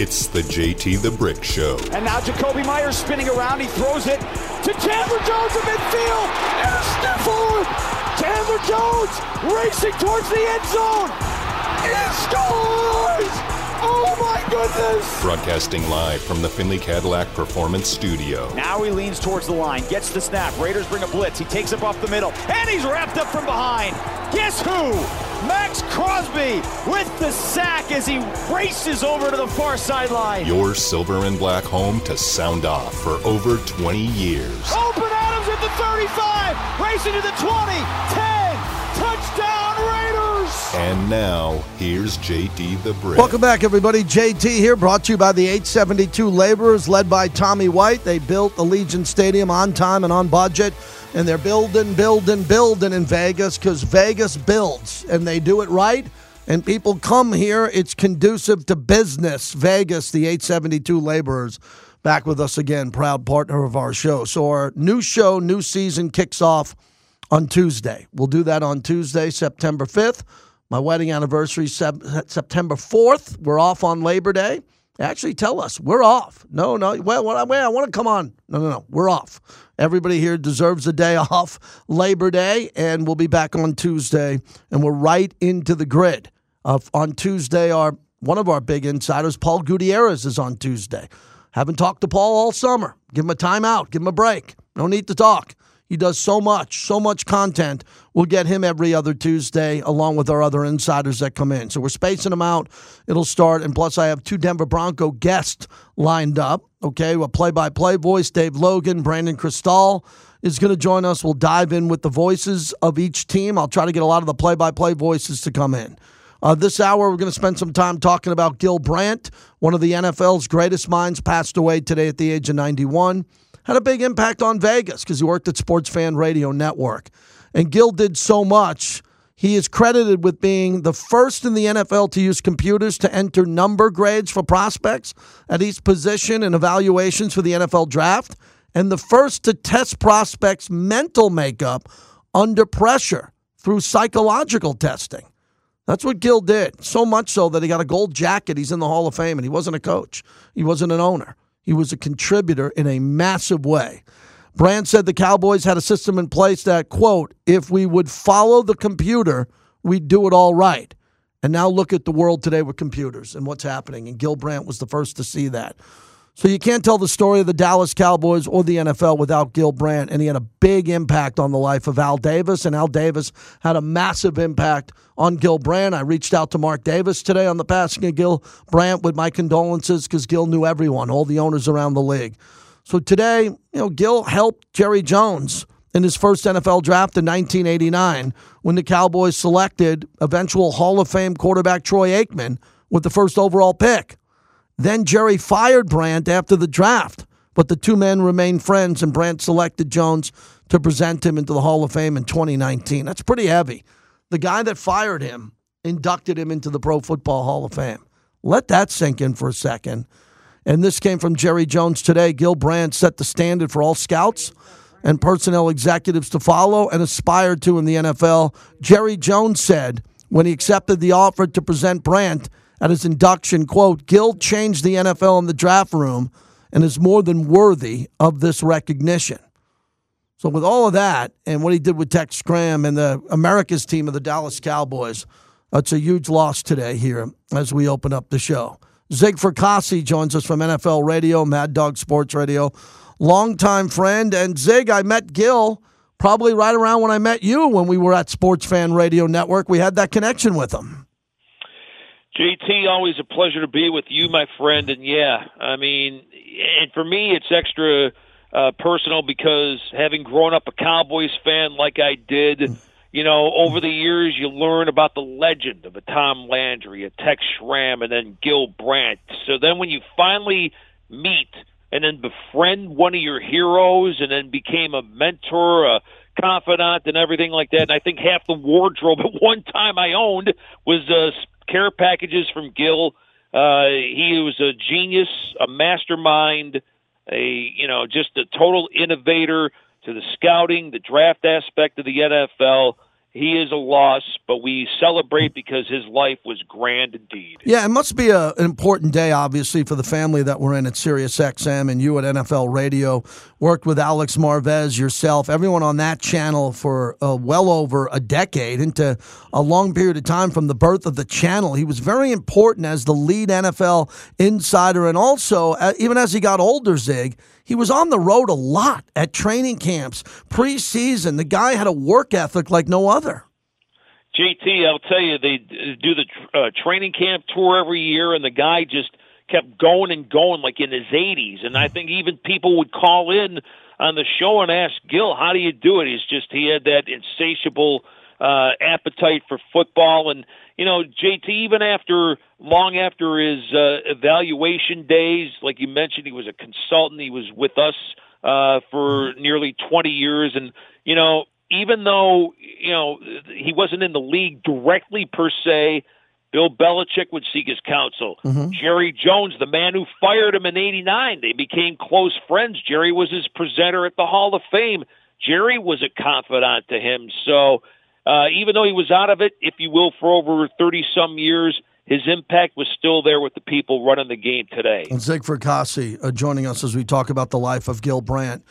It's the JT the Brick Show. And now Jakobi Meyers spinning around. He throws it to Chandler Jones in midfield. Intercepted. Chandler Jones racing towards the end zone. He scores! Oh my goodness! Broadcasting live from the Finley Cadillac Performance Studio. Now he leans towards the line, gets the snap. Raiders bring a blitz. He takes it off the middle, and he's wrapped up from behind. Guess who? Maxx Crosby with the sack as he races over to the far sideline. Your silver and black home to sound off for over 20 years. Open Adams at the 35, racing to the 20, 10, touchdown Raiders. And now, here's JT the Brick. Welcome back, everybody. JT here, brought to you by the 872 Laborers, led by Tommy White. They built Allegiant Stadium on time and on budget and they're building, building, building in Vegas because Vegas builds and they do it right. And people come here. It's conducive to business. Vegas, the 872 laborers, back with us again, proud partner of our show. So, our new show, new season kicks off on Tuesday. We'll do that on Tuesday, September 5th. My wedding anniversary, September 4th. We're off on Labor Day actually tell us we're off. No, no. Well, well, I want to come on. No, no, no. We're off. Everybody here deserves a day off, Labor Day, and we'll be back on Tuesday. And we're right into the grid. Uh, on Tuesday, our one of our big insiders, Paul Gutierrez, is on Tuesday. Haven't talked to Paul all summer. Give him a timeout. Give him a break. No need to talk. He does so much, so much content. We'll get him every other Tuesday, along with our other insiders that come in. So we're spacing them out. It'll start, and plus I have two Denver Bronco guests lined up. Okay, a play-by-play voice, Dave Logan, Brandon Krisztal is going to join us. We'll dive in with the voices of each team. I'll try to get a lot of the play-by-play voices to come in. Uh, this hour, we're going to spend some time talking about Gil Brandt, one of the NFL's greatest minds, passed away today at the age of 91 had a big impact on Vegas because he worked at Sports Fan Radio Network. And Gil did so much. He is credited with being the first in the NFL to use computers to enter number grades for prospects at each position and evaluations for the NFL draft, and the first to test prospects' mental makeup under pressure through psychological testing. That's what Gil did. So much so that he got a gold jacket. He's in the Hall of Fame, and he wasn't a coach, he wasn't an owner. He was a contributor in a massive way. Brandt said the Cowboys had a system in place that, quote, if we would follow the computer, we'd do it all right. And now look at the world today with computers and what's happening. And Gil Brandt was the first to see that. So you can't tell the story of the Dallas Cowboys or the NFL without Gil Brandt, and he had a big impact on the life of Al Davis, and Al Davis had a massive impact on Gil Brandt. I reached out to Mark Davis today on the passing of Gil Brandt with my condolences because Gil knew everyone, all the owners around the league. So today, you know, Gil helped Jerry Jones in his first NFL draft in 1989 when the Cowboys selected eventual Hall of Fame quarterback Troy Aikman with the first overall pick. Then Jerry fired Brandt after the draft, but the two men remained friends, and Brandt selected Jones to present him into the Hall of Fame in 2019. That's pretty heavy. The guy that fired him inducted him into the Pro Football Hall of Fame. Let that sink in for a second. And this came from Jerry Jones today. Gil Brandt set the standard for all scouts and personnel executives to follow and aspire to in the NFL. Jerry Jones said when he accepted the offer to present Brandt at his induction, quote, Gil changed the NFL in the draft room and is more than worthy of this recognition. So with all of that and what he did with Tex Schramm and the America's team of the Dallas Cowboys, it's a huge loss today here as we open up the show. Zig Fracassi joins us from NFL Radio, Mad Dog Sports Radio, longtime friend. And Zig, I met Gil probably right around when I met you when we were at Sports Fan Radio Network. We had that connection with him. JT, always a pleasure to be with you, my friend. And yeah, I mean, and for me, it's extra uh, personal because having grown up a Cowboys fan like I did, you know, over the years, you learn about the legend of a Tom Landry, a Tex Schramm, and then Gil Brandt. So then when you finally meet and then befriend one of your heroes and then became a mentor, a confidant, and everything like that, and I think half the wardrobe at one time I owned was uh, care packages from Gil. Uh, he was a genius, a mastermind, a you know just a total innovator to the scouting, the draft aspect of the NFL, he is a loss, but we celebrate because his life was grand indeed. Yeah, it must be a, an important day, obviously, for the family that we're in at Sirius XM and you at NFL Radio. Worked with Alex Marvez, yourself, everyone on that channel for uh, well over a decade, into a long period of time from the birth of the channel. He was very important as the lead NFL insider, and also, uh, even as he got older, Zig, he was on the road a lot at training camps, preseason. The guy had a work ethic like no other. JT, I'll tell you, they do the uh, training camp tour every year, and the guy just kept going and going like in his 80s. And I think even people would call in on the show and ask Gil, "How do you do it?" He's just he had that insatiable uh, appetite for football, and you know, JT, even after long after his uh, evaluation days, like you mentioned, he was a consultant. He was with us uh, for nearly 20 years, and you know, even though you know he wasn't in the league directly per se, Bill Belichick would seek his counsel. Mm-hmm. Jerry Jones, the man who fired him in '89, they became close friends. Jerry was his presenter at the Hall of Fame. Jerry was a confidant to him, so uh, even though he was out of it, if you will, for over 30 some years, his impact was still there with the people running the game today. And Zig Fracassi uh, joining us as we talk about the life of Gil Brandt.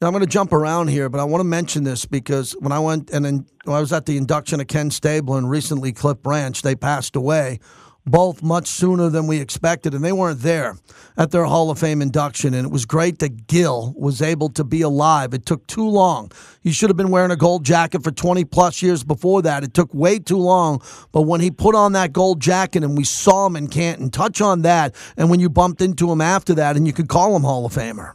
Now, I'm going to jump around here, but I want to mention this because when I went and when I was at the induction of Ken Stabler and recently Cliff Branch, they passed away both much sooner than we expected, and they weren't there at their Hall of Fame induction. And it was great that Gil was able to be alive. It took too long. He should have been wearing a gold jacket for 20 plus years before that. It took way too long. But when he put on that gold jacket and we saw him in Canton, touch on that. And when you bumped into him after that, and you could call him Hall of Famer.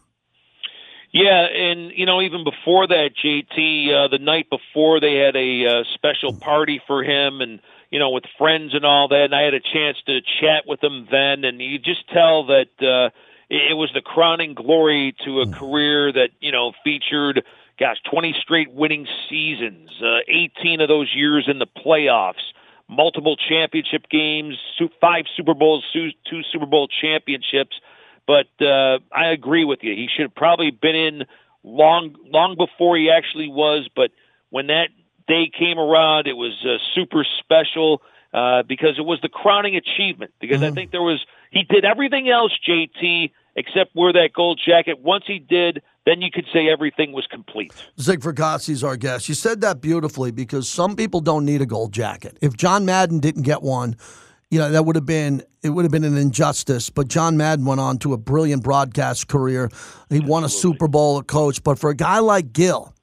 Yeah, and you know, even before that, JT, uh, the night before they had a uh, special party for him, and you know, with friends and all that. And I had a chance to chat with him then, and you just tell that uh, it was the crowning glory to a career that you know featured, gosh, 20 straight winning seasons, uh, 18 of those years in the playoffs, multiple championship games, five Super Bowls, two Super Bowl championships. But uh, I agree with you. He should have probably been in long, long before he actually was. But when that day came around, it was uh, super special uh, because it was the crowning achievement. Because mm-hmm. I think there was he did everything else, JT, except wear that gold jacket. Once he did, then you could say everything was complete. Zig Fracassi's our guest. You said that beautifully because some people don't need a gold jacket. If John Madden didn't get one, you know that would have been it would have been an injustice. But John Madden went on to a brilliant broadcast career. He Absolutely. won a Super Bowl, a coach. But for a guy like Gil,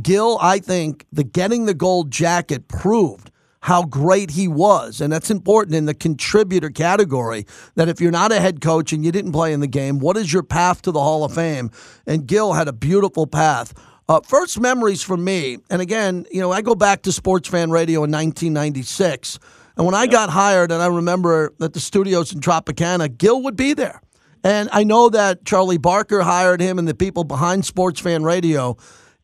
Gil, I think the getting the gold jacket proved how great he was. And that's important in the contributor category that if you're not a head coach and you didn't play in the game, what is your path to the Hall of Fame? And Gil had a beautiful path. Uh, first memories for me, and again, you know, I go back to Sports Fan Radio in 1996. And when I got hired, and I remember that the studios in Tropicana, Gil would be there. And I know that Charlie Barker hired him and the people behind Sports Fan Radio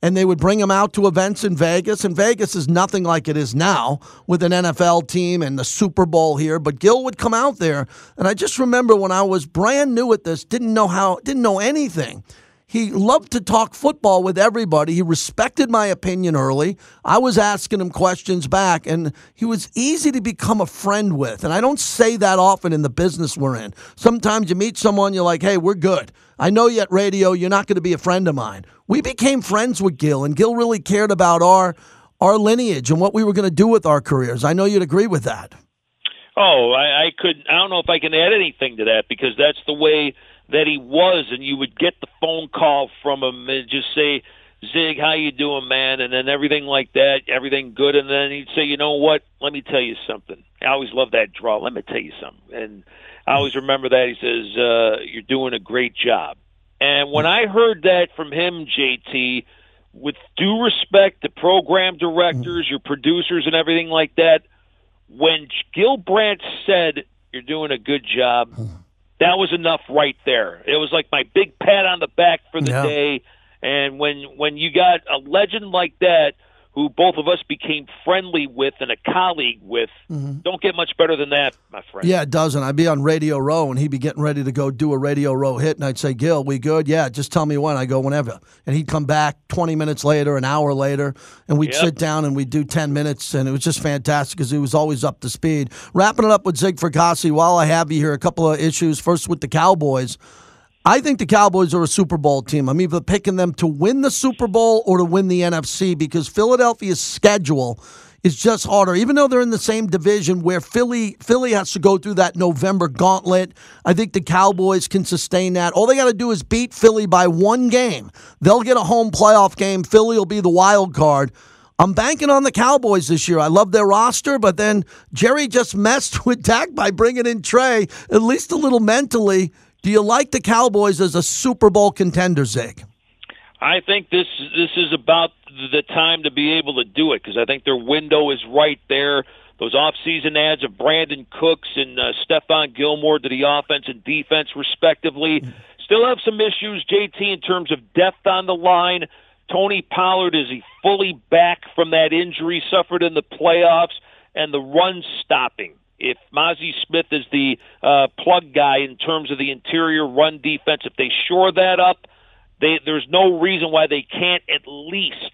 and they would bring him out to events in Vegas. And Vegas is nothing like it is now with an NFL team and the Super Bowl here. But Gil would come out there, and I just remember when I was brand new at this, didn't know how, didn't know anything. He loved to talk football with everybody. He respected my opinion early. I was asking him questions back, and he was easy to become a friend with. And I don't say that often in the business we're in. Sometimes you meet someone, you're like, hey, we're good. I know you at radio, you're not going to be a friend of mine. We became friends with Gil, and Gil really cared about our our lineage and what we were going to do with our careers. I know you'd agree with that. Oh, I, I could. I don't know if I can add anything to that because that's the way that he was, and you would get the phone call from him and just say, "Zig, how you doing, man?" And then everything like that, everything good, and then he'd say, "You know what? Let me tell you something. I always love that draw. Let me tell you something." And I always remember that he says, uh, "You're doing a great job." And when I heard that from him, JT, with due respect to program directors, your producers, and everything like that, when Gil Brandt said, You're doing a good job, that was enough right there. It was like my big pat on the back for the yeah. day. And when when you got a legend like that who both of us became friendly with and a colleague with. Mm-hmm. Don't get much better than that, my friend. Yeah, it doesn't. I'd be on Radio Row and he'd be getting ready to go do a Radio Row hit, and I'd say, Gil, we good? Yeah, just tell me when. I go, whenever. And he'd come back 20 minutes later, an hour later, and we'd yep. sit down and we'd do 10 minutes, and it was just fantastic because he was always up to speed. Wrapping it up with Zig Fracassi, while I have you here, a couple of issues. First with the Cowboys. I think the Cowboys are a Super Bowl team. I'm either picking them to win the Super Bowl or to win the NFC because Philadelphia's schedule is just harder. Even though they're in the same division where Philly Philly has to go through that November gauntlet, I think the Cowboys can sustain that. All they got to do is beat Philly by one game. They'll get a home playoff game. Philly will be the wild card. I'm banking on the Cowboys this year. I love their roster, but then Jerry just messed with Dak by bringing in Trey, at least a little mentally. Do you like the Cowboys as a Super Bowl contender, Zig? I think this this is about the time to be able to do it because I think their window is right there. Those off-season ads of Brandin Cooks and uh, Stephon Gilmore to the offense and defense, respectively, still have some issues. JT in terms of depth on the line. Tony Pollard is he fully back from that injury suffered in the playoffs and the run stopping if Mazi Smith is the uh, plug guy in terms of the interior run defense, if they shore that up, they, there's no reason why they can't at least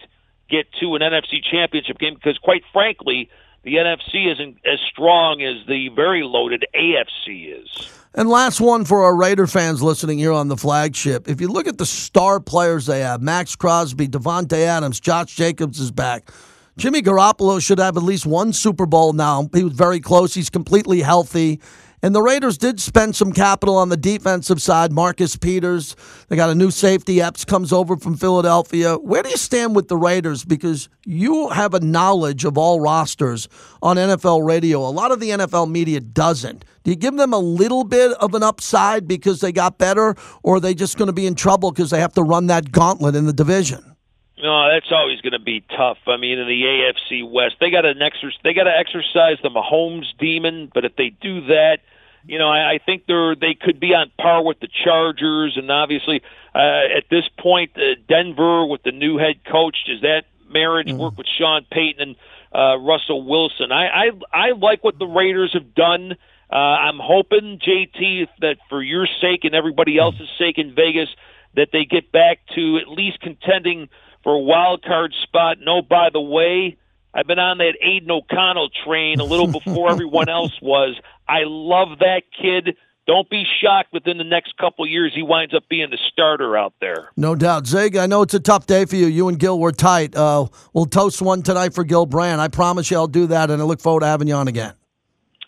get to an NFC championship game because, quite frankly, the NFC isn't as strong as the very loaded AFC is. And last one for our Raider fans listening here on the flagship. If you look at the star players they have, Maxx Crosby, Davante Adams, Josh Jacobs is back. Jimmy Garoppolo should have at least one Super Bowl now. He was very close. He's completely healthy. And the Raiders did spend some capital on the defensive side. Marcus Peters, they got a new safety. Epps comes over from Philadelphia. Where do you stand with the Raiders? Because you have a knowledge of all rosters on NFL radio. A lot of the NFL media doesn't. Do you give them a little bit of an upside because they got better, or are they just going to be in trouble because they have to run that gauntlet in the division? No, that's always going to be tough. I mean, in the AFC West, they got an exer- they got to exercise the Mahomes demon. But if they do that, you know, I, I think they're they could be on par with the Chargers, and obviously uh, at this point, uh, Denver with the new head coach does that marriage mm. work with Sean Payton and uh, Russell Wilson? I, I I like what the Raiders have done. Uh, I'm hoping JT that for your sake and everybody else's sake in Vegas that they get back to at least contending for a wild card spot. No, by the way, I've been on that Aidan O'Connell train a little before everyone else was. I love that kid. Don't be shocked within the next couple years he winds up being the starter out there. No doubt. Zig, I know it's a tough day for you. You and Gil were tight. Uh, we'll toast one tonight for Gil Brandt. I promise you I'll do that, and I look forward to having you on again.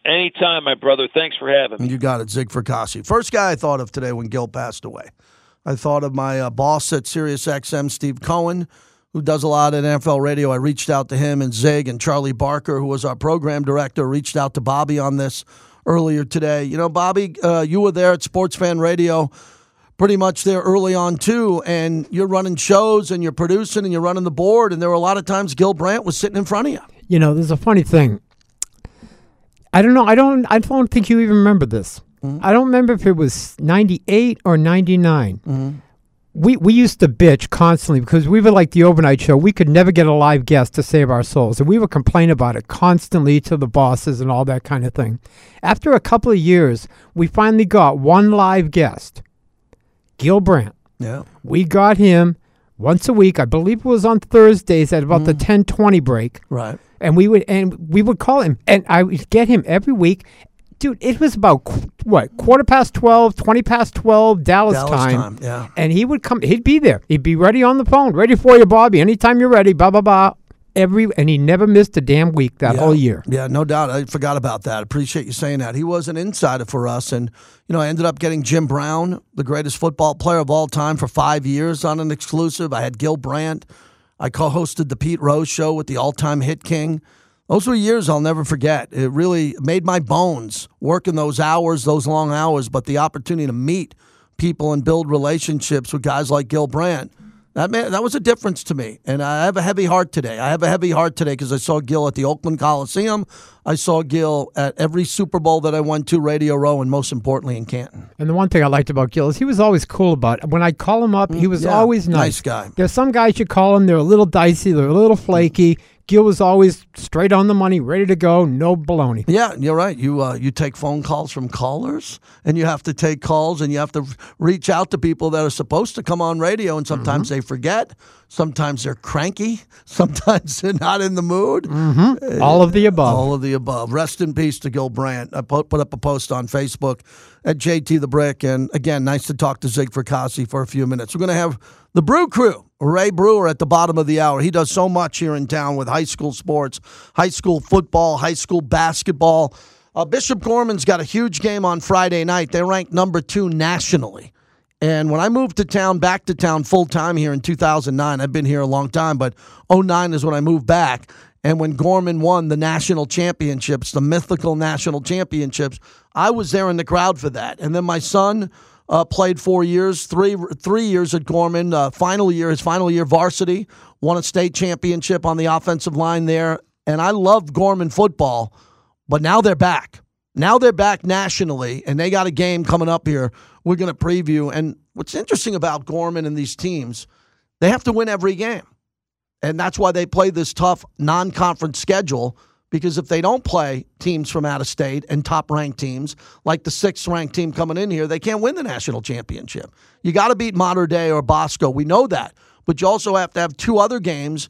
Anytime, my brother. Thanks for having me. You got it, Zig Fracassi. First guy I thought of today when Gil passed away. I thought of my uh, boss at SiriusXM, Steve Cohen, who does a lot at NFL radio. I reached out to him and Zig and Charlie Barker, who was our program director, reached out to Bobby on this earlier today. You know, Bobby, uh, you were there at Sports Fan Radio pretty much there early on too, and you're running shows and you're producing and you're running the board, and there were a lot of times Gil Brandt was sitting in front of you. You know, there's a funny thing. I don't know. I don't. I don't think you even remember this. Mm-hmm. I don't remember if it was 98 or 99. Mm-hmm. We, we used to bitch constantly because we were like the overnight show. We could never get a live guest to save our souls. And we would complain about it constantly to the bosses and all that kind of thing. After a couple of years, we finally got one live guest, Gil Brandt. Yeah. We got him once a week. I believe it was on Thursdays at about mm. the 10 20 break. Right. And we would and we would call him and I would get him every week dude, it was about what quarter past 12, 20 past 12 Dallas, Dallas time. time. Yeah. And he would come, he'd be there. He'd be ready on the phone, ready for you, Bobby. Anytime you're ready, blah, blah, blah. Every, and he never missed a damn week that yeah. whole year. Yeah, no doubt. I forgot about that. Appreciate you saying that. He was an insider for us. And, you know, I ended up getting Jim Brown, the greatest football player of all time, for five years on an exclusive. I had Gil Brandt. I co hosted the Pete Rose show with the all time hit king. Those were years I'll never forget. It really made my bones working those hours, those long hours, but the opportunity to meet people and build relationships with guys like Gil Brandt, That man, that was a difference to me, and I have a heavy heart today. I have a heavy heart today because I saw Gil at the Oakland Coliseum. I saw Gil at every Super Bowl that I went to, Radio Row, and most importantly in Canton. And the one thing I liked about Gil is he was always cool about it. When I call him up, he was Mm, yeah, always nice. nice guy. There's some guys you call him, they're a little dicey, they're a little flaky. Gil was always straight on the money, ready to go, no baloney. Yeah, you're right. You uh, you take phone calls from callers, and you have to take calls, and you have to reach out to people that are supposed to come on radio, and sometimes mm-hmm. they forget. Sometimes they're cranky. Sometimes they're not in the mood. Mm-hmm. Uh, all of the above. All of the above. Rest in peace to Gil Brandt. I put, put up a post on Facebook at JT the Brick. And again, nice to talk to Zig Fracassi for a few minutes. We're going to have the Brew Crew, Ray Brewer, at the bottom of the hour. He does so much here in town with high school sports, high school football, high school basketball. Uh, Bishop Gorman's got a huge game on Friday night. They're ranked number two nationally. And when I moved to town, back to town full time here in 2009, I've been here a long time, but 09 is when I moved back. And when Gorman won the national championships, the mythical national championships, I was there in the crowd for that. And then my son uh, played four years, three three years at Gorman. Uh, final year, his final year varsity, won a state championship on the offensive line there. And I love Gorman football, but now they're back. Now they're back nationally, and they got a game coming up here. We're going to preview. And what's interesting about Gorman and these teams, they have to win every game. And that's why they play this tough non conference schedule. Because if they don't play teams from out of state and top ranked teams, like the sixth ranked team coming in here, they can't win the national championship. You got to beat Mater Dei or Bosco. We know that. But you also have to have two other games.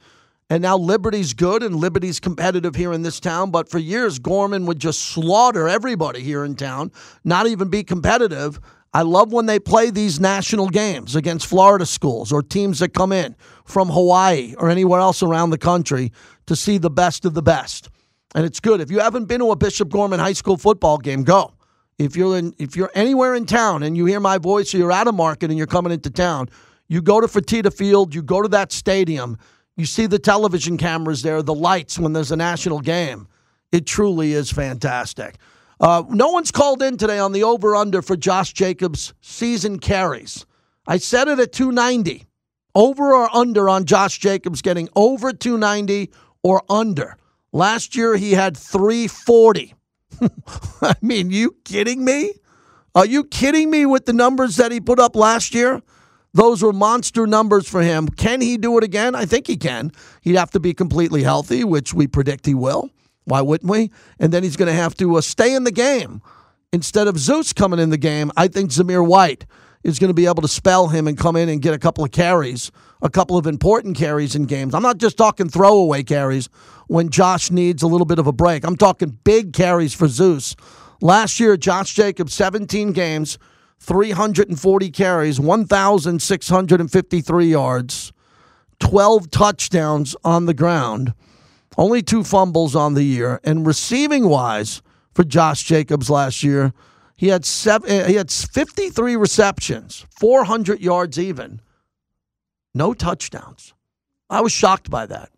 And now Liberty's good and Liberty's competitive here in this town. But for years, Gorman would just slaughter everybody here in town, not even be competitive. I love when they play these national games against Florida schools or teams that come in from Hawaii or anywhere else around the country to see the best of the best. And it's good. If you haven't been to a Bishop Gorman High School football game, go. If you're in if you're anywhere in town and you hear my voice or you're out of market and you're coming into town, you go to Fertitta Field, you go to that stadium, you see the television cameras there, the lights when there's a national game. It truly is fantastic. Uh, no one's called in today on the over under for Josh Jacobs' season carries. I set it at 290. Over or under on Josh Jacobs getting over 290 or under. Last year he had 340. I mean, you kidding me? Are you kidding me with the numbers that he put up last year? Those were monster numbers for him. Can he do it again? I think he can. He'd have to be completely healthy, which we predict he will. Why wouldn't we? And then he's going to have to uh, stay in the game. Instead of Zeus coming in the game, I think Zamir White is going to be able to spell him and come in and get a couple of carries, a couple of important carries in games. I'm not just talking throwaway carries when Josh needs a little bit of a break. I'm talking big carries for Zeus. Last year, Josh Jacobs, 17 games, 340 carries, 1,653 yards, 12 touchdowns on the ground, only two fumbles on the year. And receiving wise for Josh Jacobs last year, he had seven, uh, he had 53 receptions, 400 yards even, no touchdowns. I was shocked by that.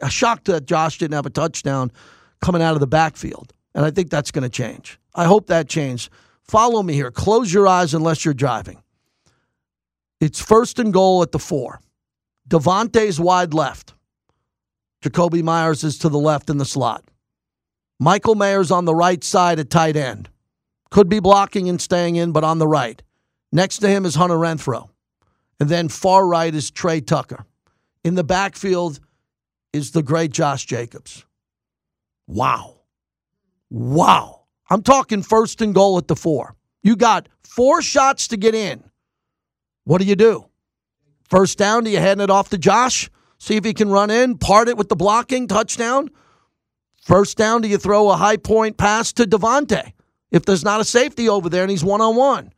I shocked that Josh didn't have a touchdown coming out of the backfield. And I think that's going to change. I hope that changes. Follow me here. Close your eyes unless you're driving. It's first and goal at the four. Davante's wide left. Jakobi Meyers is to the left in the slot. Michael Mayer's on the right side at tight end. Could be blocking and staying in, but on the right. Next to him is Hunter Renfrow. And then far right is Tre Tucker. In the backfield is the great Josh Jacobs. Wow. Wow. I'm talking first and goal at the four. You got four shots to get in. What do you do? First down, do you hand it off to Josh? See if he can run in, part it with the blocking, touchdown? First down, do you throw a high point pass to Davante? If there's not a safety over there and he's one on one.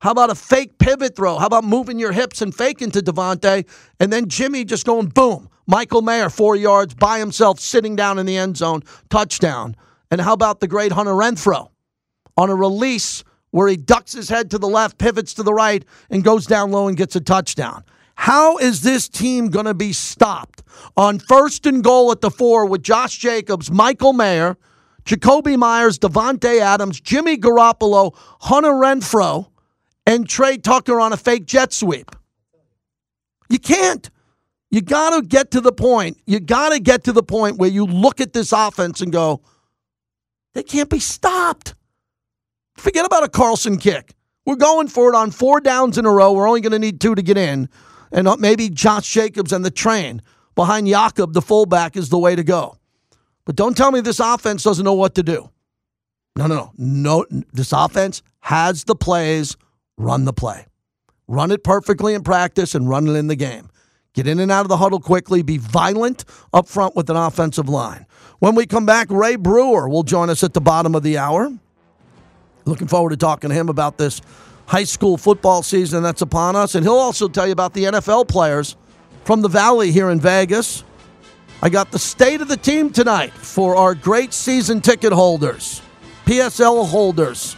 How about a fake pivot throw? How about moving your hips and faking to Davante? And then Jimmy just going boom. Michael Mayer, four yards by himself, sitting down in the end zone, touchdown. And how about the great Hunter Renfrow on a release where he ducks his head to the left, pivots to the right, and goes down low and gets a touchdown? How is this team going to be stopped on first and goal at the four with Josh Jacobs, Michael Mayer, Jakobi Meyers, Davante Adams, Jimmy Garoppolo, Hunter Renfrow, and Tre Tucker on a fake jet sweep? You can't. You got to get to the point. You got to get to the point where you look at this offense and go, they can't be stopped. Forget about a Carlson kick. We're going for it on four downs in a row. We're only going to need two to get in. And uh, maybe Josh Jacobs and the train behind Jakob, the fullback, is the way to go. But don't tell me this offense doesn't know what to do. No, no, no. No, this offense has the plays. Run the play. Run it perfectly in practice and run it in the game. Get in and out of the huddle quickly. Be violent up front with an offensive line. When we come back, Ray Brewer will join us at the bottom of the hour. Looking forward to talking to him about this high school football season that's upon us. And he'll also tell you about the NFL players from the Valley here in Vegas. I got the state of the team tonight for our great season ticket holders, PSL holders,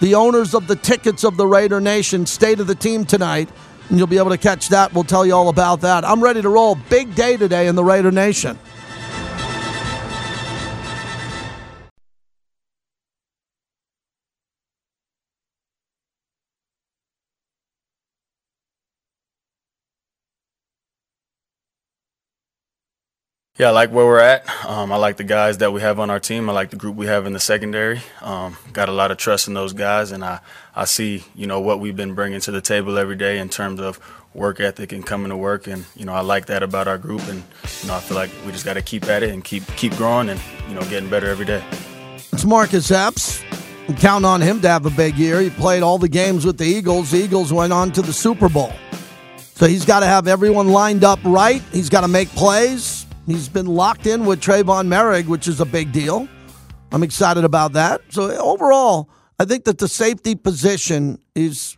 the owners of the tickets of the Raider Nation. State of the team tonight. And you'll be able to catch that. We'll tell you all about that. I'm ready to roll. Big day today in the Raider Nation. Yeah, I like where we're at. Um, I like the guys that we have on our team. I like the group we have in the secondary. Um, got a lot of trust in those guys, and I, I see you know what we've been bringing to the table every day in terms of work ethic and coming to work, and you know I like that about our group, and you know I feel like we just got to keep at it and keep keep growing and you know getting better every day. It's Marcus Epps. I'm on him to have a big year. He played all the games with the Eagles. The Eagles went on to the Super Bowl. So he's got to have everyone lined up right. He's got to make plays. He's been locked in with Tre'von Moehrig, which is a big deal. I'm excited about that. So overall, I think that the safety position is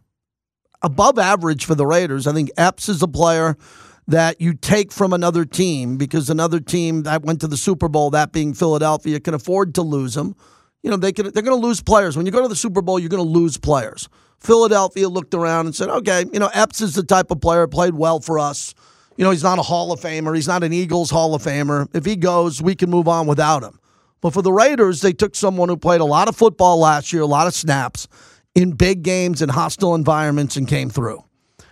above average for the Raiders. I think Epps is a player that you take from another team because another team that went to the Super Bowl, that being Philadelphia, can afford to lose him. You know, they can, they're going to lose players. When you go to the Super Bowl, you're going to lose players. Philadelphia looked around and said, okay, you know, Epps is the type of player, played well for us. You know, he's not a Hall of Famer. He's not an Eagles Hall of Famer. If he goes, we can move on without him. But for the Raiders, they took someone who played a lot of football last year, a lot of snaps in big games and hostile environments and came through.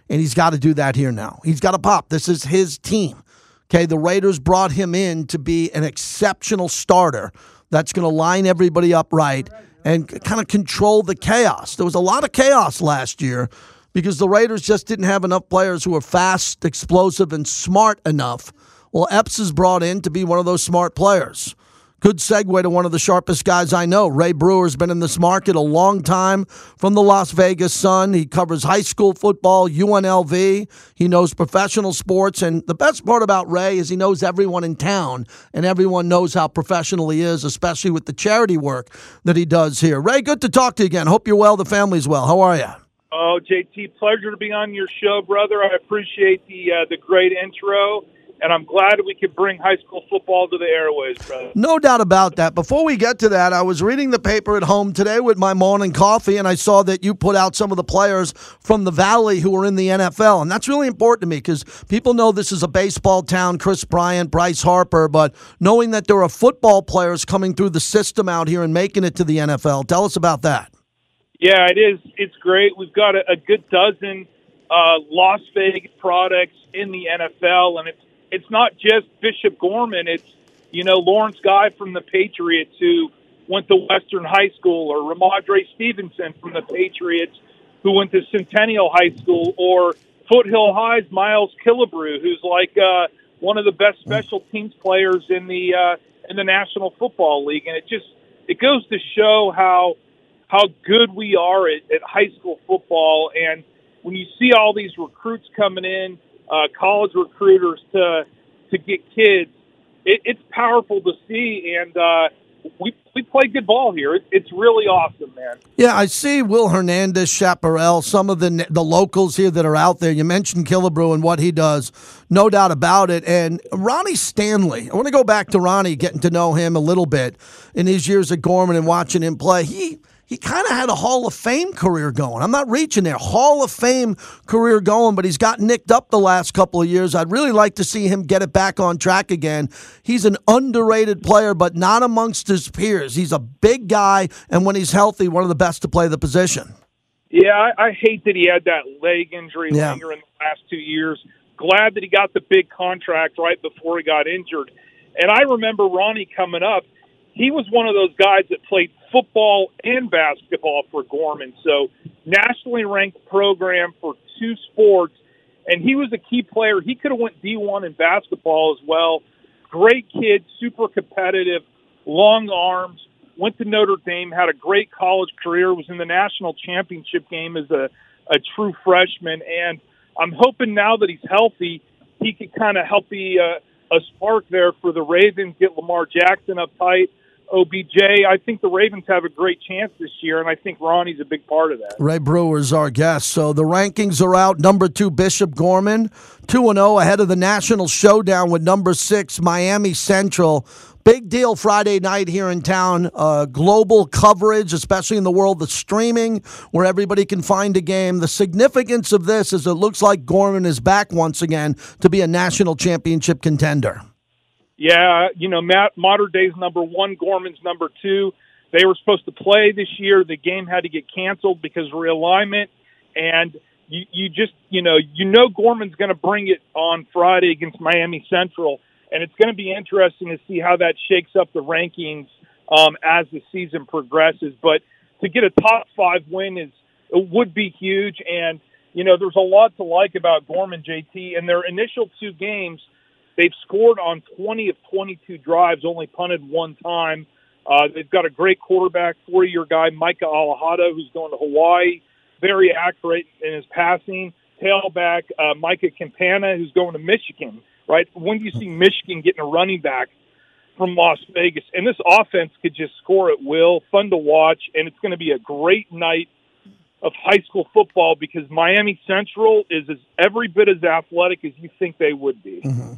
And he's got to do that here now. He's got to pop. This is his team. Okay, the Raiders brought him in to be an exceptional starter that's going to line everybody up right and kind of control the chaos. There was a lot of chaos last year because the Raiders just didn't have enough players who were fast, explosive, and smart enough. Well, Epps is brought in to be one of those smart players. Good segue to one of the sharpest guys I know. Ray Brewer's been in this market a long time from the Las Vegas Sun. He covers high school football, UNLV. He knows professional sports. And the best part about Ray is he knows everyone in town, and everyone knows how professional he is, especially with the charity work that he does here. Ray, good to talk to you again. Hope you're well. The family's well. How are you? Oh, JT, pleasure to be on your show, brother. I appreciate the uh, the great intro, and I'm glad we could bring high school football to the airways, brother. No doubt about that. Before we get to that, I was reading the paper at home today with my morning coffee, and I saw that you put out some of the players from the Valley who are in the NFL, and that's really important to me because people know this is a baseball town. Kris Bryant, Bryce Harper, but knowing that there are football players coming through the system out here and making it to the NFL, tell us about that. Yeah, it is. It's great. We've got a, a good dozen uh, Las Vegas products in the NFL, and it's it's not just Bishop Gorman. It's you know Lawrence Guy from the Patriots who went to Western High School, or Rhamondre Stevenson from the Patriots who went to Centennial High School, or Foothill High's Miles Killebrew, who's like uh, one of the best special teams players in the uh, in the National Football League, and it just it goes to show how how good we are at, at high school football. And when you see all these recruits coming in, uh, college recruiters to to get kids, it, it's powerful to see. And uh, we we play good ball here. It, it's really awesome, man. Yeah, I see Will Hernandez, Chaparral, some of the the locals here that are out there. You mentioned Killebrew and what he does, no doubt about it. And Ronnie Stanley, I want to go back to Ronnie, getting to know him a little bit in his years at Gorman and watching him play. He he kind of had a Hall of Fame career going. I'm not reaching there. Hall of Fame career going, but he's got nicked up the last couple of years. I'd really like to see him get it back on track again. He's an underrated player, but not amongst his peers. He's a big guy, and when he's healthy, one of the best to play the position. Yeah, I, I hate that he had that leg injury yeah. linger in the last two years. glad that he got the big contract right before he got injured. And I remember Ronnie coming up. He was one of those guys that played football and basketball for Gorman. So nationally ranked program for two sports. And he was a key player. He could have went D1 in basketball as well. Great kid, super competitive, long arms. Went to Notre Dame, had a great college career. Was in the national championship game as a a true freshman. And I'm hoping now that he's healthy, he could kind of help be uh, a spark there for the Ravens, get Lamar Jackson up tight. OBJ, I think the Ravens have a great chance this year, and I think Ronnie's a big part of that. Ray Brewer's our guest. So the rankings are out. Number two, Bishop Gorman, 2 0 ahead of the national showdown with number six, Miami Central. Big deal Friday night here in town. Uh, global coverage, especially in the world of streaming, where everybody can find a game. The significance of this is it looks like Gorman is back once again to be a national championship contender. Yeah, you know, Matt, Mater Dei's number one, Gorman's number two. They were supposed to play this year. The game had to get canceled because realignment, and you, you just, you know, you know, Gorman's going to bring it on Friday against Miami Central and it's going to be interesting to see how that shakes up the rankings um, as the season progresses. But to get a top five win is it would be huge, and you know there's a lot to like about Gorman JT. In their initial two games, they've scored on 20 of 22 drives, only punted one time. Uh, they've got a great quarterback, four-year guy Micah Alejado, who's going to Hawaii, very accurate in his passing. Tailback uh, Micah Campana, who's going to Michigan right? When do you see Michigan getting a running back from Las Vegas? And this offense could just score at will, fun to watch, and it's going to be a great night of high school football because Miami Central is as every bit as athletic as you think they would be. Mm-hmm.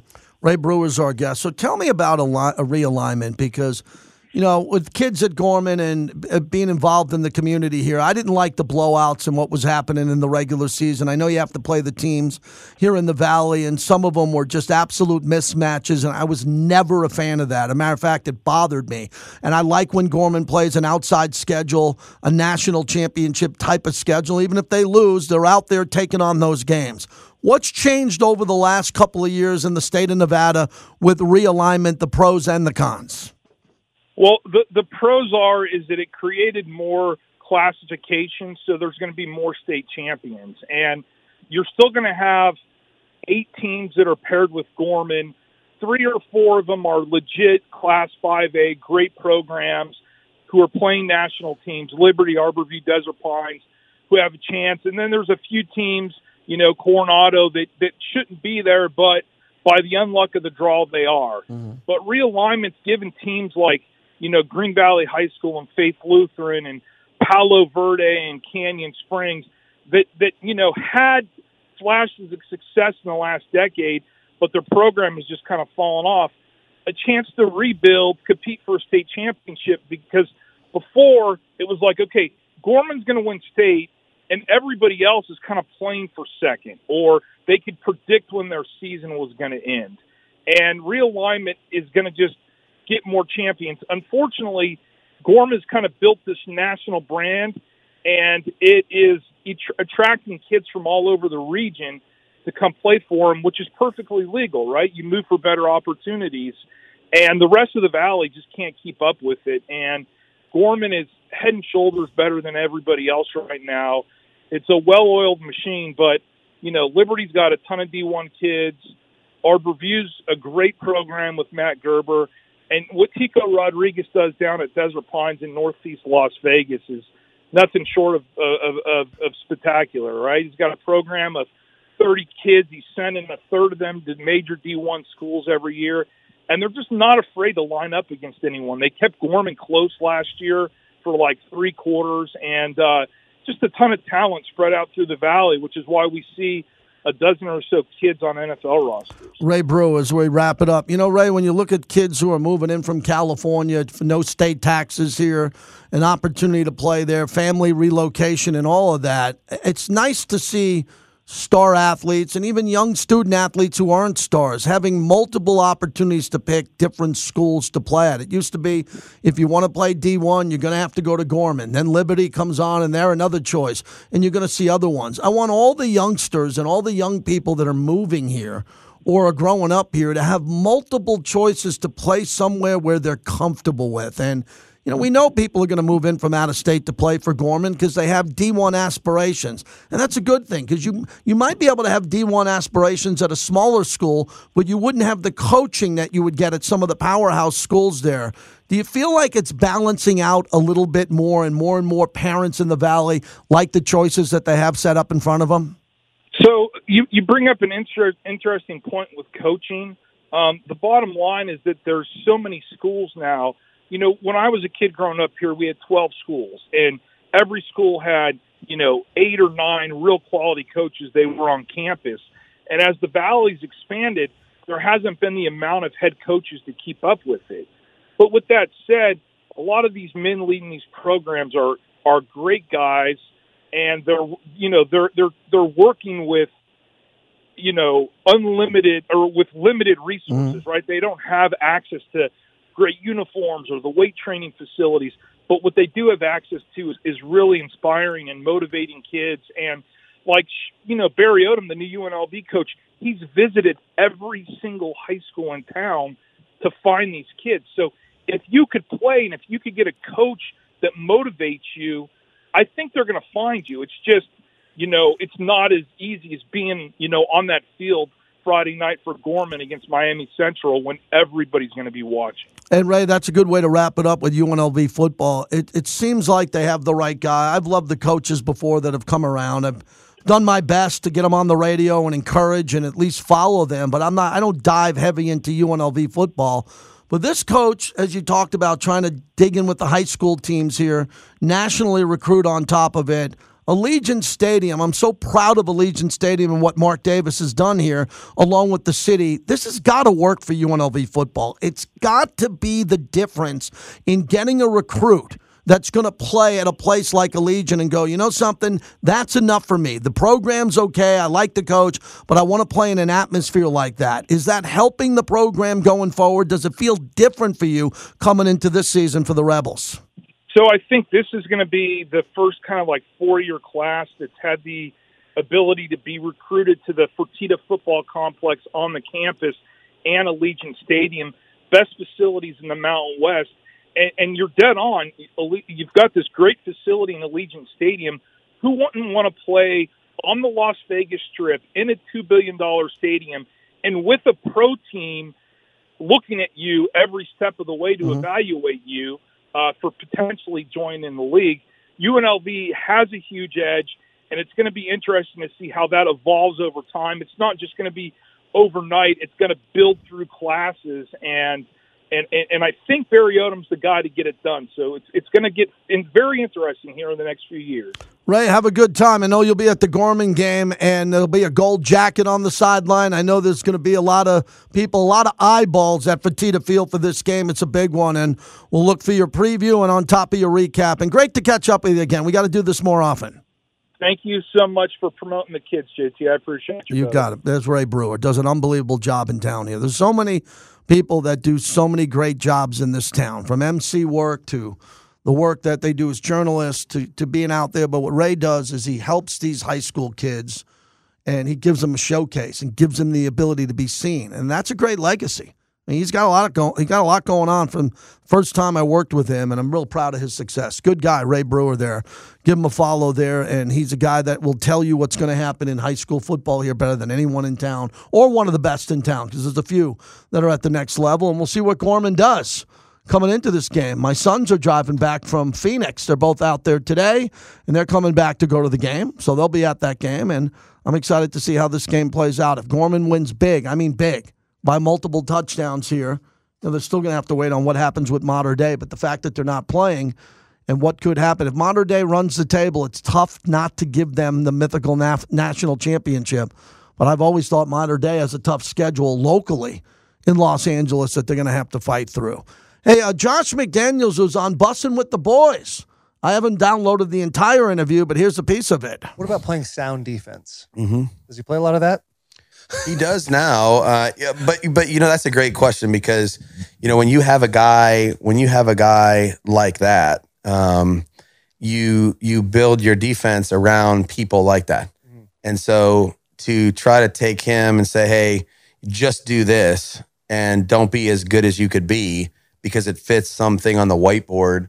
Ray Brewer is our guest. So tell me about a, li- a realignment because – you know, with kids at Gorman and uh, being involved in the community here, I didn't like the blowouts and what was happening in the regular season. I know you have to play the teams here in the Valley, and some of them were just absolute mismatches, and I was never a fan of that. As a matter of fact, it bothered me. And I like when Gorman plays an outside schedule, a national championship type of schedule. Even if they lose, they're out there taking on those games. What's changed over the last couple of years in the state of Nevada with realignment, the pros and the cons? Well, the the pros are is that it created more classification, so there's going to be more state champions, and you're still going to have eight teams that are paired with Gorman. Three or four of them are legit Class 5A, great programs who are playing national teams. Liberty, Arborview, Desert Pines, who have a chance, and then there's a few teams, you know, Coronado that that shouldn't be there, but by the unluck of the draw, they are. Mm-hmm. But realignment's given teams like you know, Green Valley High School and Faith Lutheran and Palo Verde and Canyon Springs that, that, you know, had flashes of success in the last decade, but their program has just kind of fallen off. A chance to rebuild, compete for a state championship because before it was like, okay, Gorman's going to win state and everybody else is kind of playing for second or they could predict when their season was going to end. And realignment is going to just get more champions. Unfortunately, Gorm has kind of built this national brand, and it is attracting kids from all over the region to come play for him, which is perfectly legal, right? You move for better opportunities, and the rest of the valley just can't keep up with it. And Gorman is head and shoulders better than everybody else right now. It's a well-oiled machine, but you know Liberty's got a ton of D1 kids. Arborview's a great program with Matt Gerber. And what Tico Rodriguez does down at Desert Pines in Northeast Las Vegas is nothing short of, of, of, of spectacular, right? He's got a program of 30 kids. He's sending a third of them to major D1 schools every year. And they're just not afraid to line up against anyone. They kept Gorman close last year for like three quarters and uh, just a ton of talent spread out through the valley, which is why we see a dozen or so kids on NFL rosters. Ray Brewer, as we wrap it up, you know, Ray, when you look at kids who are moving in from California, no state taxes here, an opportunity to play there, family relocation, and all of that, it's nice to see star athletes and even young student athletes who aren't stars having multiple opportunities to pick different schools to play at. It used to be if you want to play D1, you're going to have to go to Gorman. Then Liberty comes on and they're another choice, and you're going to see other ones. I want all the youngsters and all the young people that are moving here or are growing up here to have multiple choices to play somewhere where they're comfortable with. And you know, we know people are going to move in from out of state to play for Gorman because they have D1 aspirations. And that's a good thing because you, you might be able to have D1 aspirations at a smaller school, but you wouldn't have the coaching that you would get at some of the powerhouse schools there. Do you feel like it's balancing out a little bit more and more and more parents in the Valley like the choices that they have set up in front of them? So you, you bring up an inter- interesting point with coaching. Um, the bottom line is that there's so many schools now – you know, when I was a kid growing up here, we had 12 schools, and every school had, you know, eight or nine real quality coaches. They were on campus. And as the Valley's expanded, there hasn't been the amount of head coaches to keep up with it. But with that said, a lot of these men leading these programs are are great guys, and they're you know they're they're they're working with you know unlimited or with limited resources, mm-hmm. right? They don't have access to great uniforms or the weight training facilities. But what they do have access to is, is really inspiring and motivating kids. And like, you know, Barry Odom, the new UNLV coach, he's visited every single high school in town to find these kids. So if you could play and if you could get a coach that motivates you, I think they're going to find you. It's just, you know, it's not as easy as being, you know, on that field Friday night for Gorman against Miami Central when everybody's going to be watching. And Ray, that's a good way to wrap it up with UNLV football. It, it seems like they have the right guy. I've loved the coaches before that have come around. I've done my best to get them on the radio and encourage and at least follow them, but I'm not. I don't dive heavy into UNLV football. But this coach, as you talked about, trying to dig in with the high school teams here, nationally recruit on top of it. Allegiant Stadium, I'm so proud of Allegiant Stadium and what Mark Davis has done here, along with the city. This has got to work for UNLV football. It's got to be the difference in getting a recruit that's going to play at a place like Allegiant and go, you know something, that's enough for me. The program's okay. I like the coach, but I want to play in an atmosphere like that. Is that helping the program going forward? Does it feel different for you coming into this season for the Rebels? So I think this is going to be the first kind of like four year class that's had the ability to be recruited to the Fertitta football complex on the campus and Allegiant Stadium, best facilities in the Mountain West. And, and you're dead on. You've got this great facility in Allegiant Stadium. Who wouldn't want to play on the Las Vegas Strip in a $2 billion stadium and with a pro team looking at you every step of the way to mm-hmm. evaluate you? Uh, for potentially joining the league. UNLV has a huge edge, and it's going to be interesting to see how that evolves over time. It's not just going to be overnight; it's going to build through classes, and and and I think Barry Odom's the guy to get it done. So it's it's going to get in very interesting here in the next few years. Ray, have a good time. I know you'll be at the Gorman game, and there'll be a gold jacket on the sideline. I know there's going to be a lot of people, a lot of eyeballs at Fertitta Field for this game. It's a big one, and we'll look for your preview and on top of your recap. And great to catch up with you again. We got to do this more often. Thank you so much for promoting the kids, JT. I appreciate you. You got it. There's Ray Brewer. Does an unbelievable job in town here. There's so many people that do so many great jobs in this town, from MC work to the work that they do as journalists to, to being out there. But what Ray does is he helps these high school kids and he gives them a showcase and gives them the ability to be seen. And that's a great legacy. He's got a lot of going. He got a lot going on from first time I worked with him, and I'm real proud of his success. Good guy, Ray Brewer. There, give him a follow there, and he's a guy that will tell you what's going to happen in high school football here better than anyone in town, or one of the best in town, because there's a few that are at the next level, and we'll see what Gorman does coming into this game. My sons are driving back from Phoenix. They're both out there today, and they're coming back to go to the game. So they'll be at that game, and I'm excited to see how this game plays out. If Gorman wins big, I mean big, by multiple touchdowns here, you know, they're still going to have to wait on what happens with Mater Dei, But the fact that they're not playing and what could happen if Mater Dei runs the table, it's tough not to give them the mythical naf- national championship. But I've always thought Mater Dei has a tough schedule locally in Los Angeles that they're going to have to fight through. Hey, uh, Josh McDaniels was on Bussing with the Boys. I haven't downloaded the entire interview, but here's a piece of it. What about playing sound defense? Mm-hmm. Does he play a lot of that? He does now, uh, yeah, but but you know that's a great question because you know when you have a guy when you have a guy like that, um, you you build your defense around people like that, and so to try to take him and say, hey, just do this and don't be as good as you could be because it fits something on the whiteboard.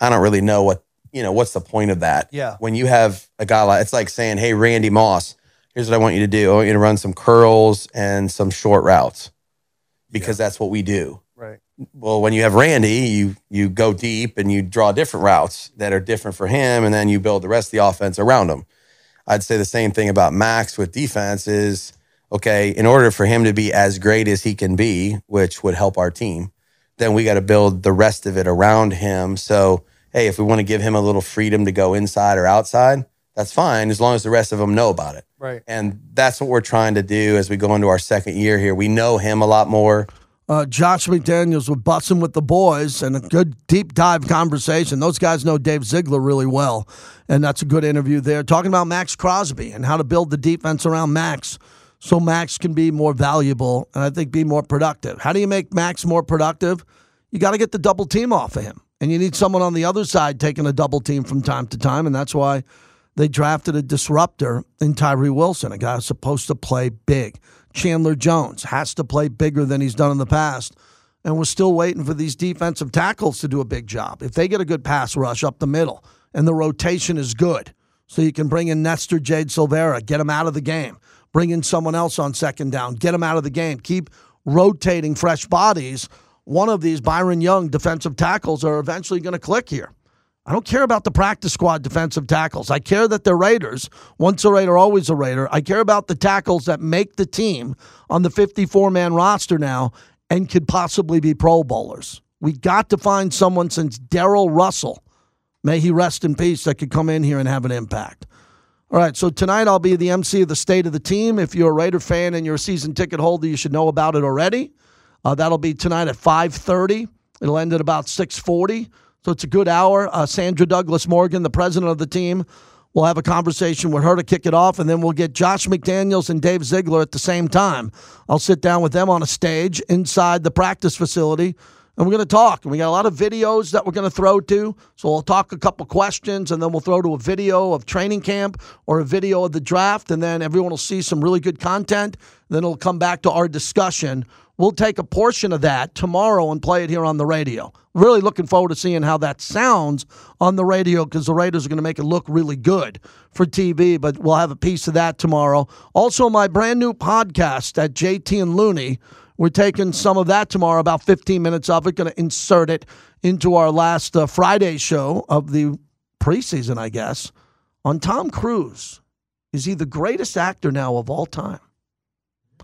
I don't really know what you know. What's the point of that? Yeah. When you have a guy like it's like saying, hey, Randy Moss here's what I want you to do. I want you to run some curls and some short routes because that's what we do. Right. Well, when you have Randy, you you go deep and you draw different routes that are different for him, and then you build the rest of the offense around him. I'd say the same thing about Maxx with defense is okay, in order for him to be as great as he can be, which would help our team, then we got to build the rest of it around him. So, hey, if we want to give him a little freedom to go inside or outside, that's fine as long as the rest of them know about it. Right. And that's what we're trying to do as we go into our second year here. We know him a lot more. Uh, Josh McDaniels with bussing with the boys and a good deep dive conversation. Those guys know Dave Ziegler really well, and that's a good interview there. Talking about Maxx Crosby and how to build the defense around Maxx so Maxx can be more valuable and I think be more productive. How do you make Maxx more productive? You got to get the double team off of him, and you need someone on the other side taking a double team from time to time, and that's why they drafted a disruptor in Tyree Wilson, a guy who's supposed to play big. Chandler Jones has to play bigger than he's done in the past. And we're still waiting for these defensive tackles to do a big job. If they get a good pass rush up the middle and the rotation is good, so you can bring in Nesta Jade Silvera, get him out of the game, bring in someone else on second down, get him out of the game, keep rotating fresh bodies. One of these Byron Young defensive tackles are eventually going to click here. I don't care about the practice squad defensive tackles. I care that they're Raiders. Once a Raider, always a Raider. I care about the tackles that make the team on the 54 man roster now and could possibly be Pro Bowlers. We got to find someone since Darrell Russell, may he rest in peace, that could come in here and have an impact. All right, so tonight I'll be the MC of the state of the team. If you're a Raider fan and you're a season ticket holder, you should know about it already. Uh, that'll be tonight at 5:30. It'll end at about 6:40. So it's a good hour. Uh, Sandra Douglas Morgan, the president of the team, will have a conversation with her to kick it off, and then we'll get Josh McDaniels and Dave Ziegler at the same time. I'll sit down with them on a stage inside the practice facility, and we're going to talk. And we got a lot of videos that we're going to throw to. So we'll talk a couple questions, and then we'll throw to a video of training camp or a video of the draft, and then everyone will see some really good content. Then it'll come back to our discussion. We'll take a portion of that tomorrow and play it here on the radio. Really looking forward to seeing how that sounds on the radio because the Raiders are going to make it look really good for TV, but we'll have a piece of that tomorrow. Also, my brand new podcast at JT and Looney. We're taking some of that tomorrow, about 15 minutes of it, going to insert it into our last uh, Friday show of the preseason, I guess, on Tom Cruise. Is he the greatest actor now of all time?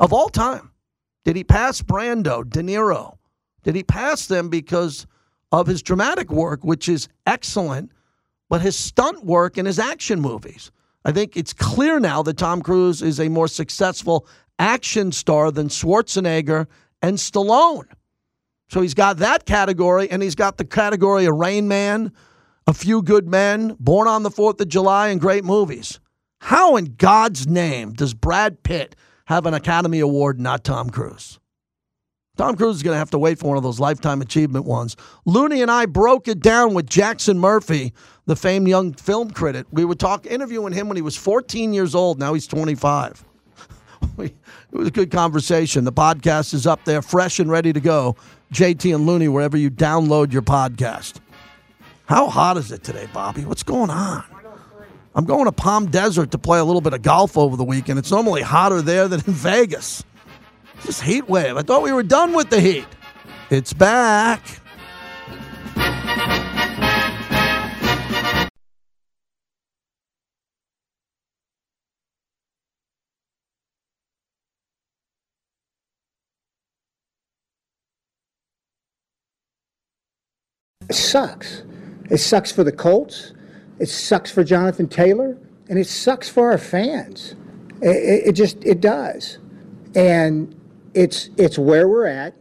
Of all time. Did he pass Brando, De Niro? Did he pass them because of his dramatic work, which is excellent, but his stunt work and his action movies? I think it's clear now that Tom Cruise is a more successful action star than Schwarzenegger and Stallone. So he's got that category, and he's got the category of Rain Man, A Few Good Men, Born on the Fourth of July, and great movies. How in God's name does Brad Pitt have an Academy Award, not Tom Cruise? Tom Cruise is going to have to wait for one of those lifetime achievement ones. Looney and I broke it down with Jackson Murphy, the famed young film critic. We were talking, interviewing him when he was 14 years old. Now he's 25. it was a good conversation. The podcast is up there, fresh and ready to go. JT and Looney, wherever you download your podcast. How hot is it today, Bobby? What's going on? I'm going to Palm Desert to play a little bit of golf over the weekend. It's normally hotter there than in Vegas. This heat wave. I thought we were done with the heat. It's back. It sucks. It sucks for the Colts. It sucks for Jonathan Taylor, and it sucks for our fans. It, it, just it does, and it's it's where we're at,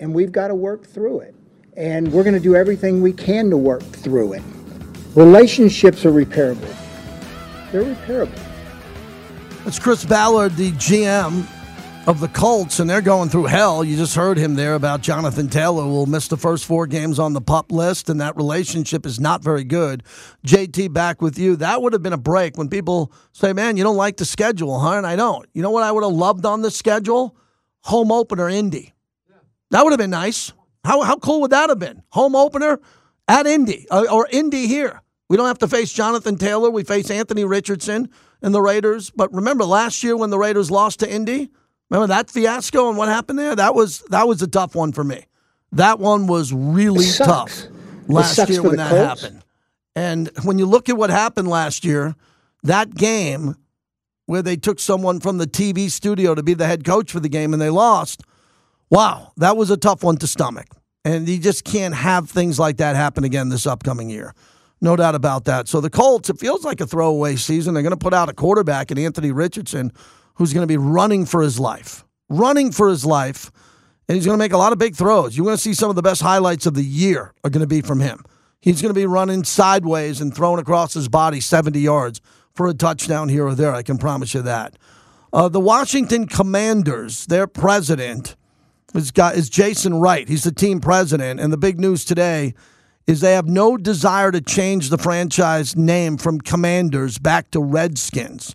and we've got to work through it, and we're going to do everything we can to work through it. Relationships are repairable. They're repairable. It's Chris Ballard, the GM of the Colts, and they're going through hell. You just heard him there about Jonathan Taylor, will miss the first four games on the pup list, and that relationship is not very good. JT, back with you. That would have been a break when people say, man, you don't like the schedule, huh? And I don't. You know what I would have loved on the schedule? Home opener, Indy. That would have been nice. How, how cool would that have been? Home opener at Indy, or, or Indy here. We don't have to face Jonathan Taylor. We face Anthony Richardson and the Raiders. But remember last year when the Raiders lost to Indy? Remember that fiasco and what happened there? That was that was a tough one for me. That one was really tough last year when that Colts. happened. And when you look at what happened last year, that game where they took someone from the TV studio to be the head coach for the game and they lost, wow, that was a tough one to stomach. And you just can't have things like that happen again this upcoming year. No doubt about that. So the Colts, it feels like a throwaway season. They're going to put out a quarterback in Anthony Richardson who's going to be running for his life. Running for his life. And he's going to make a lot of big throws. You're going to see some of the best highlights of the year are going to be from him. He's going to be running sideways and throwing across his body 70 yards for a touchdown here or there. I can promise you that. Uh, the Washington Commanders, their president is, got, is Jason Wright. He's the team president. And the big news today is they have no desire to change the franchise name from Commanders back to Redskins.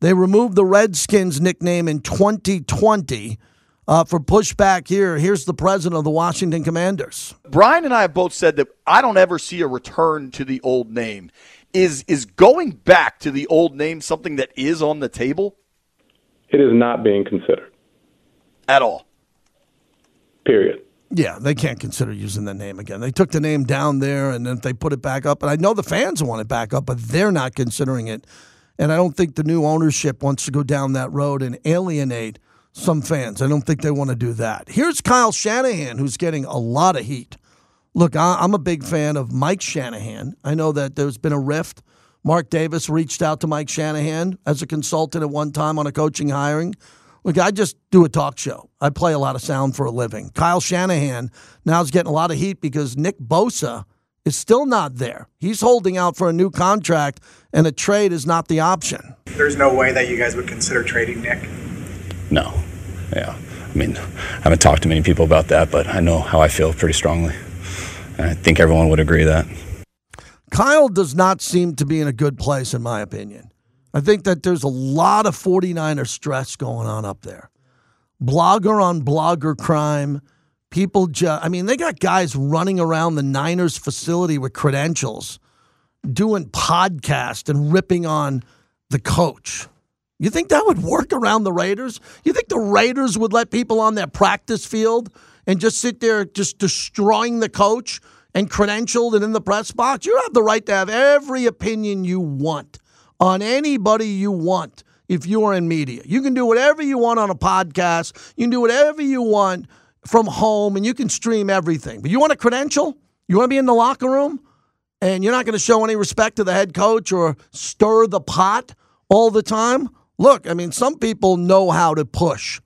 They removed the Redskins nickname in 2020 uh, for pushback here. Here's the president of the Washington Commanders. Brian and I have both said that I don't ever see a return to the old name. Is is going back to the old name something that is on the table? It is not being considered at all. Period. Yeah, they can't consider using the name again. They took the name down there, and then they put it back up. And I know the fans want it back up, but they're not considering it and I don't think the new ownership wants to go down that road and alienate some fans. I don't think they want to do that. Here's Kyle Shanahan, who's getting a lot of heat. Look, I'm a big fan of Mike Shanahan. I know that there's been a rift. Mark Davis reached out to Mike Shanahan as a consultant at one time on a coaching hiring. Look, I just do a talk show. I play a lot of sound for a living. Kyle Shanahan now is getting a lot of heat because Nick Bosa is still not there. He's holding out for a new contract, and a trade is not the option. There's no way that you guys would consider trading Nick. No. Yeah. I mean, I haven't talked to many people about that, but I know how I feel pretty strongly. And I think everyone would agree that. Kyle does not seem to be in a good place, in my opinion. I think that there's a lot of 49er stress going on up there. Blogger on blogger crime People just, I mean, they got guys running around the Niners facility with credentials, doing podcasts and ripping on the coach. You think that would work around the Raiders? You think the Raiders would let people on their practice field and just sit there just destroying the coach and credentialed and in the press box? You have the right to have every opinion you want on anybody you want if you are in media. You can do whatever you want on a podcast. You can do whatever you want from home and you can stream everything. But you want a credential? You want to be in the locker room? And you're not going to show any respect to the head coach or stir the pot all the time? Look, I mean, some people know how to push,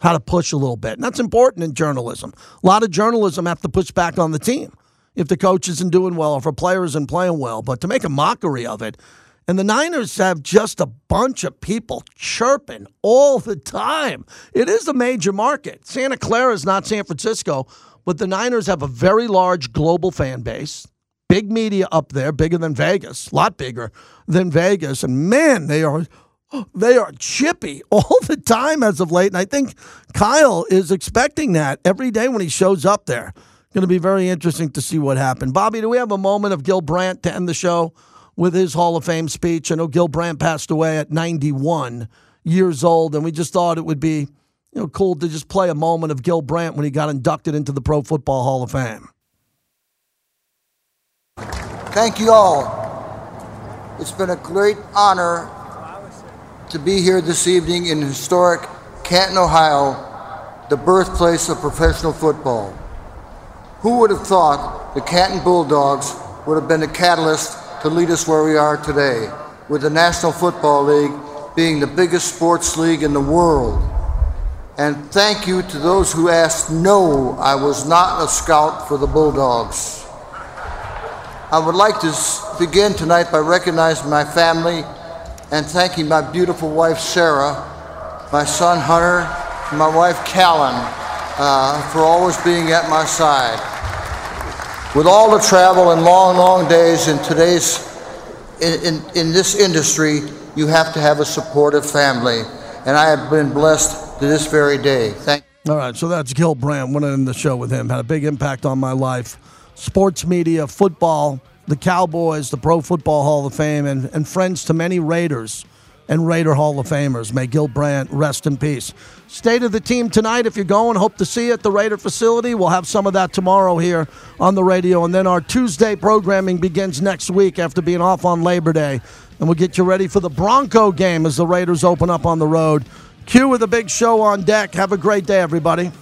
how to push a little bit. And that's important in journalism. A lot of journalism have to push back on the team if the coach isn't doing well, if a player isn't playing well. But to make a mockery of it, and the Niners have just a bunch of people chirping all the time. It is a major market. Santa Clara is not San Francisco, but the Niners have a very large global fan base. Big media up there, bigger than Vegas, a lot bigger than Vegas. And man, they are they are chippy all the time as of late. And I think Kyle is expecting that every day when he shows up there. Going to be very interesting to see what happened. Bobby, do we have a moment of Gil Brandt to end the show? With his Hall of Fame speech. I know Gil Brandt passed away at 91 years old, and we just thought it would be you know cool to just play a moment of Gil Brandt when he got inducted into the Pro Football Hall of Fame. Thank you all. It's been a great honor to be here this evening in historic Canton, Ohio, the birthplace of professional football. Who would have thought the Canton Bulldogs would have been a catalyst to lead us where we are today, with the National Football League being the biggest sports league in the world. And thank you to those who asked, no, I was not a scout for the Bulldogs. I would like to begin tonight by recognizing my family and thanking my beautiful wife, Sarah, my son, Hunter, and my wife, Callan, uh, for always being at my side. With all the travel and long, long days in today's in, in, in this industry, you have to have a supportive family, and I have been blessed to this very day. Thank. All right, so that's Gil Brandt. Went in the show with him. Had a big impact on my life. Sports media, football, the Cowboys, the Pro Football Hall of Fame, and, and friends to many Raiders and Raider Hall of Famers. May Gil Brandt rest in peace. State of the team tonight. If you're going, hope to see you at the Raider facility. We'll have some of that tomorrow here on the radio. And then our Tuesday programming begins next week after being off on Labor Day. And we'll get you ready for the Bronco game as the Raiders open up on the road. Q with a big show on deck. Have a great day, everybody.